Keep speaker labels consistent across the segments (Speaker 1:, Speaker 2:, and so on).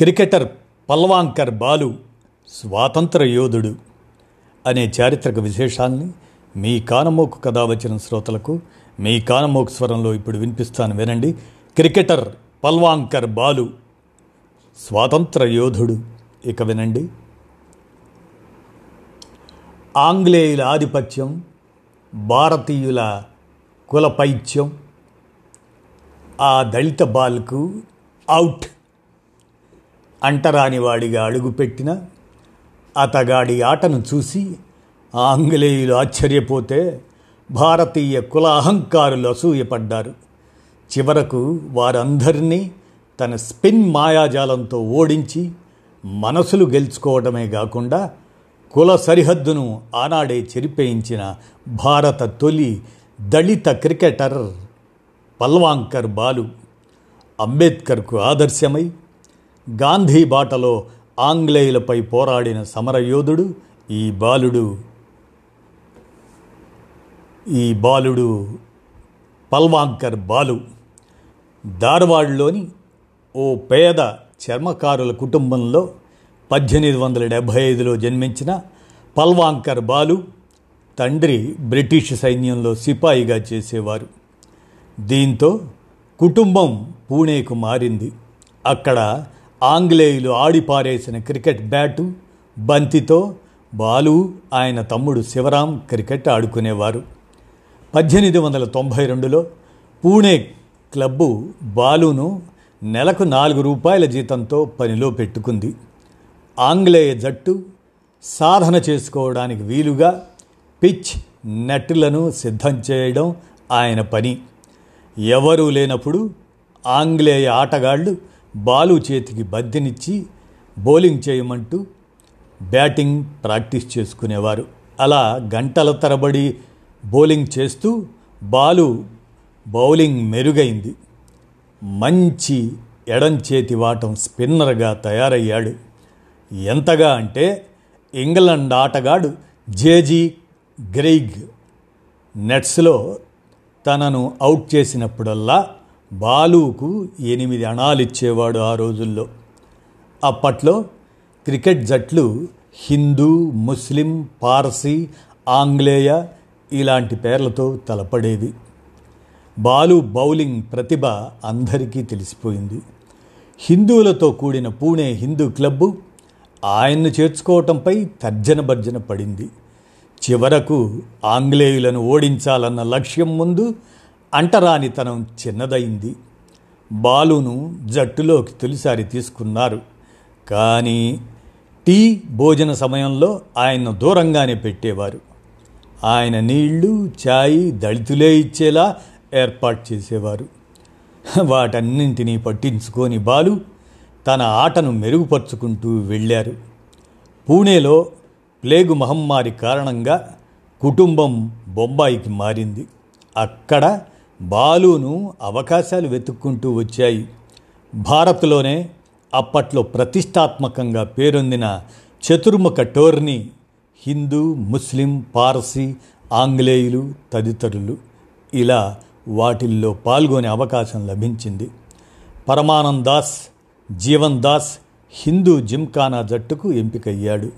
Speaker 1: Cricketer Palwankar Balu స్వాతంత్ర యోధుడు అనే చారిత్రక విశేషాల్ని మీ కానమోకు కథ వచ్చిన శ్రోతలకు మీ కానమోకు స్వరంలో ఇప్పుడు వినిపిస్తాను వినండి. క్రికెటర్ పల్వాంకర్ బాలు స్వాతంత్ర యోధుడు. ఇక వినండి. ఆంగ్లేయుల ఆధిపత్యం భారతీయుల కులపైత్యం ఆ దళిత బాల్కు అవుట్ అంటరానివాడిగా అడుగుపెట్టిన అతగాడి ఆటను చూసి ఆంగ్లేయులు ఆశ్చర్యపోతే భారతీయ కుల అహంకారులు అసూయపడ్డారు. చివరకు వారందరినీ తన స్పిన్ మాయాజాలంతో ఓడించి మనసులు గెలుచుకోవడమే కాకుండా కుల సరిహద్దును ఆనాడే చెరిపేయించిన భారత తొలి దళిత క్రికెటర్ పల్వాంకర్ బాలు అంబేద్కర్కు ఆదర్శమై గాంధీ బాటలో ఆంగ్లేయులపై పోరాడిన సమరయోధుడు ఈ బాలుడు. ఈ బాలుడు పల్వాంకర్ బాలు. ధార్వాడ్లోని ఓ పేద చర్మకారుల కుటుంబంలో పద్దెనిమిది వందల డెబ్భై ఐదులో జన్మించిన పల్వాంకర్ బాలు తండ్రి బ్రిటిష్ సైన్యంలో సిపాయిగా చేసేవారు. దీంతో కుటుంబం పూణేకు మారింది. అక్కడ ఆంగ్లేయులు ఆడిపారేసిన క్రికెట్ బ్యాటు బంతితో బాలు ఆయన తమ్ముడు శివరాం క్రికెట్ ఆడుకునేవారు. పద్దెనిమిది వందల తొంభై రెండులో పూణే క్లబ్బు బాలును నెలకు నాలుగు రూపాయల జీతంతో పనిలో పెట్టుకుంది. ఆంగ్లేయ జట్టు సాధన చేసుకోవడానికి వీలుగా పిచ్ నెట్లను సిద్ధం చేయడం ఆయన పని. ఎవరూ లేనప్పుడు ఆంగ్లేయ ఆటగాళ్ళు బాలు చేతికి బద్దెనిచ్చి బౌలింగ్ చేయమంటూ బ్యాటింగ్ ప్రాక్టీస్ చేసుకునేవారు. అలా గంటల తరబడి బౌలింగ్ చేస్తూ బాలు బౌలింగ్ మెరుగైంది. మంచి ఎడం చేతి వాటం స్పిన్నర్గా తయారయ్యాడు. ఎంతగా అంటే ఇంగ్లండ్ ఆటగాడు జేజీ గ్రెయిగ్. నెట్స్లో తనను అవుట్ చేసినప్పుడల్లా బాలుకు ఎనిమిది అణాలు ఇచ్చేవాడు ఆ రోజుల్లో. అప్పట్లో క్రికెట్ జట్లు హిందూ ముస్లిం పార్సీ ఆంగ్లేయ ఇలాంటి పేర్లతో తలపడేవి. బాలు బౌలింగ్ ప్రతిభ అందరికీ తెలిసిపోయింది. హిందువులతో కూడిన పూణే హిందూ క్లబ్బు ఆయన్ను చేర్చుకోవటంపై తర్జన భర్జన పడింది. చివరకు ఆంగ్లేయులను ఓడించాలన్న లక్ష్యం ముందు అంటరానితనం చిన్నదైంది. బాలును జట్టులోకి తొలిసారి తీసుకున్నారు. కానీ టీ భోజన సమయంలో ఆయన్ను దూరంగానే పెట్టేవారు. ఆయన నీళ్ళు ఛాయ్ దళితులే ఇచ్చేలా ఏర్పాటు చేసేవారు. వాటన్నింటినీ పట్టించుకొని బాలు తన ఆటను మెరుగుపరుచుకుంటూ వెళ్ళారు. పూణేలో ప్లేగు మహమ్మారి కారణంగా కుటుంబం బొంబాయికి మారింది. అక్కడ బాలును అవకాశాలు వెతుక్కుంటూ వచ్చాయి. భారత్లోనే అప్పట్లో ప్రతిష్టాత్మకంగా పేరొందిన చతుర్ముఖ టోర్నీ హిందూ ముస్లిం పార్సీ ఆంగ్లేయులు తదితరులు ఇలా వాటిల్లో పాల్గొనే అవకాశం లభించింది. పరమానంద్ దాస్ జీవన్ దాస్ హిందూ జిమ్ఖానా జట్టుకు ఎంపికయ్యాడు.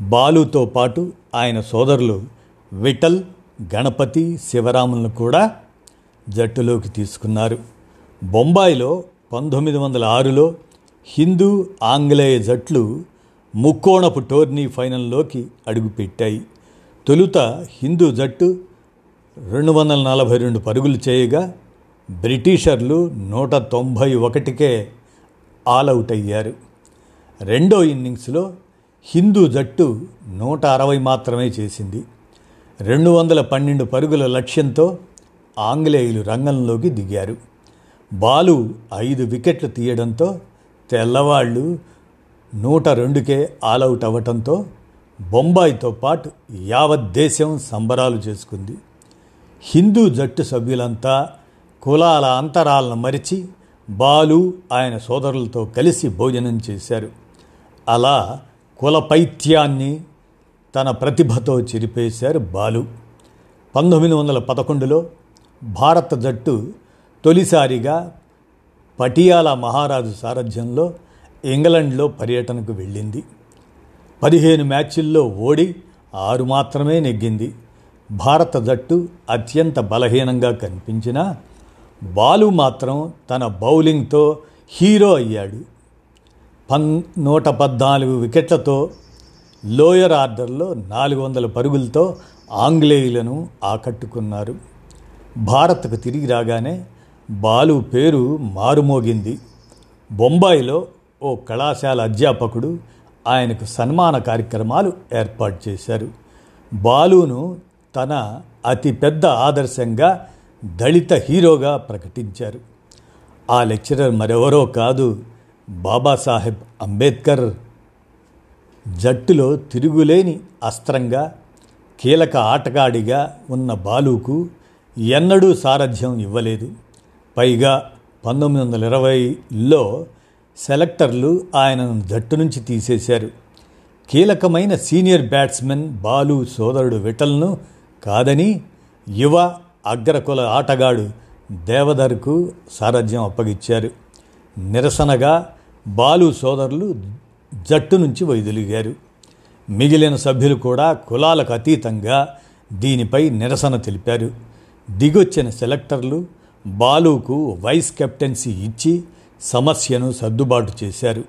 Speaker 1: బాలుతో పాటు ఆయన సోదరులు విఠల్ గణపతి శివరాములను కూడా జట్టులోకి తీసుకున్నారు. బొంబాయిలో పంతొమ్మిది వందల ఆరులో హిందూ ఆంగ్లేయ జట్లు ముక్కోణపు టోర్నీ ఫైనల్లోకి అడుగుపెట్టాయి. తొలుత హిందూ జట్టు రెండు వందల నలభై రెండు పరుగులు చేయగా బ్రిటిషర్లు నూట తొంభై ఒకటికే ఆలౌట్ అయ్యారు రెండో ఇన్నింగ్స్లో హిందూ జట్టు నూట అరవై మాత్రమే చేసింది. రెండు వందల పన్నెండు పరుగుల లక్ష్యంతో ఆంగ్లేయులు రంగంలోకి దిగారు. బాలు ఐదు వికెట్లు తీయడంతో తెల్లవాళ్ళు నూట రెండుకే ఆలౌట్ అవ్వటంతో బొంబాయితో పాటు యావత్ దేశం సంబరాలు చేసుకుంది. హిందూ జట్టు సభ్యులంతా కులాల అంతరాలను మరిచి బాలు ఆయన సోదరులతో కలిసి భోజనం చేశారు. అలా కుల పైత్యాన్ని తన ప్రతిభతో చెరిపేశారు బాలు. పంతొమ్మిది వందల పదకొండులో భారత జట్టు తొలిసారిగా పటియాలా మహారాజు సారథ్యంలో ఇంగ్లండ్లో పర్యటనకు వెళ్ళింది. పదిహేను మ్యాచ్ల్లో ఓడి ఆరు మాత్రమే నెగ్గింది. భారత జట్టు అత్యంత బలహీనంగా కనిపించినా బాలు మాత్రం తన బౌలింగ్తో హీరో అయ్యాడు. పన్ నూట పద్నాలుగు వికెట్లతో లోయర్ ఆర్డర్లో నాలుగు వందల పరుగులతో ఆంగ్లేయులను ఆకట్టుకున్నారు. భారత్కు తిరిగి రాగానే బాలు పేరు మారుమోగింది. బొంబాయిలో ఓ కళాశాల అధ్యాపకుడు ఆయనకు సన్మాన కార్యక్రమాలు ఏర్పాటు చేశారు. బాలును తన అతిపెద్ద ఆదర్శంగా దళిత హీరోగా ప్రకటించారు. ఆ లెక్చరర్ మరెవరో కాదు బాబాసాహెబ్ అంబేద్కర్. జట్టులో తిరుగులేని అస్త్రంగా కీలక ఆటగాడిగా ఉన్న బాలుకు ఎన్నడూ సారథ్యం ఇవ్వలేదు. పైగా పంతొమ్మిది వందల ఇరవైలో సెలెక్టర్లు ఆయనను జట్టు నుంచి తీసేశారు. కీలకమైన సీనియర్ బ్యాట్స్మెన్ బాలు సోదరుడు విఠల్ను కాదని యువ అగ్రకుల ఆటగాడు దేవధర్కు సారథ్యం అప్పగిచ్చారు. నిరసనగా బాలు సోదరులు జట్టు నుంచి వైదొలిగారు. మిగిలిన సభ్యులు కూడా కులాలకు అతీతంగా దీనిపై నిరసన తెలిపారు. దిగొచ్చిన సెలెక్టర్లు బాలుకు వైస్ కెప్టెన్సీ ఇచ్చి సమస్యను సర్దుబాటు చేశారు.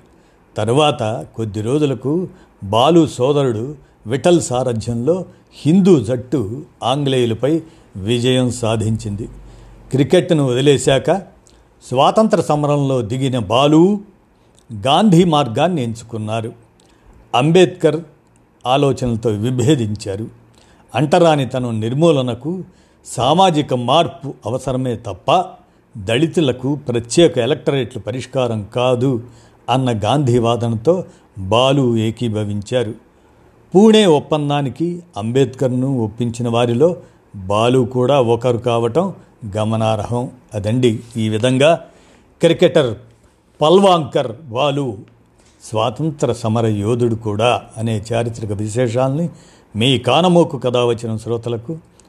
Speaker 1: తరువాత కొద్ది రోజులకు బాలు సోదరుడు విఠల్ సారథ్యంలో హిందూ జట్టు ఆంగ్లేయులపై విజయం సాధించింది. క్రికెట్ను వదిలేశాక స్వాతంత్ర సమరంలో దిగిన బాలు గాంధీ మార్గాన్ని ఎంచుకున్నారు. అంబేద్కర్ ఆలోచనలతో విభేదించారు. అంటరానితనం నిర్మూలనకు సామాజిక మార్పు అవసరమే తప్ప దళితులకు ప్రత్యేక ఎలక్టరేట్లు పరిష్కారం కాదు అన్న గాంధీ వాదనతో బాలు ఏకీభవించారు. పూణే ఒప్పందానికి అంబేద్కర్ను ఒప్పించిన వారిలో బాలు కూడా ఒకరు కావటం గమనార్హం. అదండి ఈ విధంగా క్రికెటర్ పల్వాంకర్ బాలు స్వాతంత్ర సమర యోధుడు కూడా అనే చారిత్రక విశేషాల్ని మీ కానమోకు కథ వచ్చిన శ్రోతలకు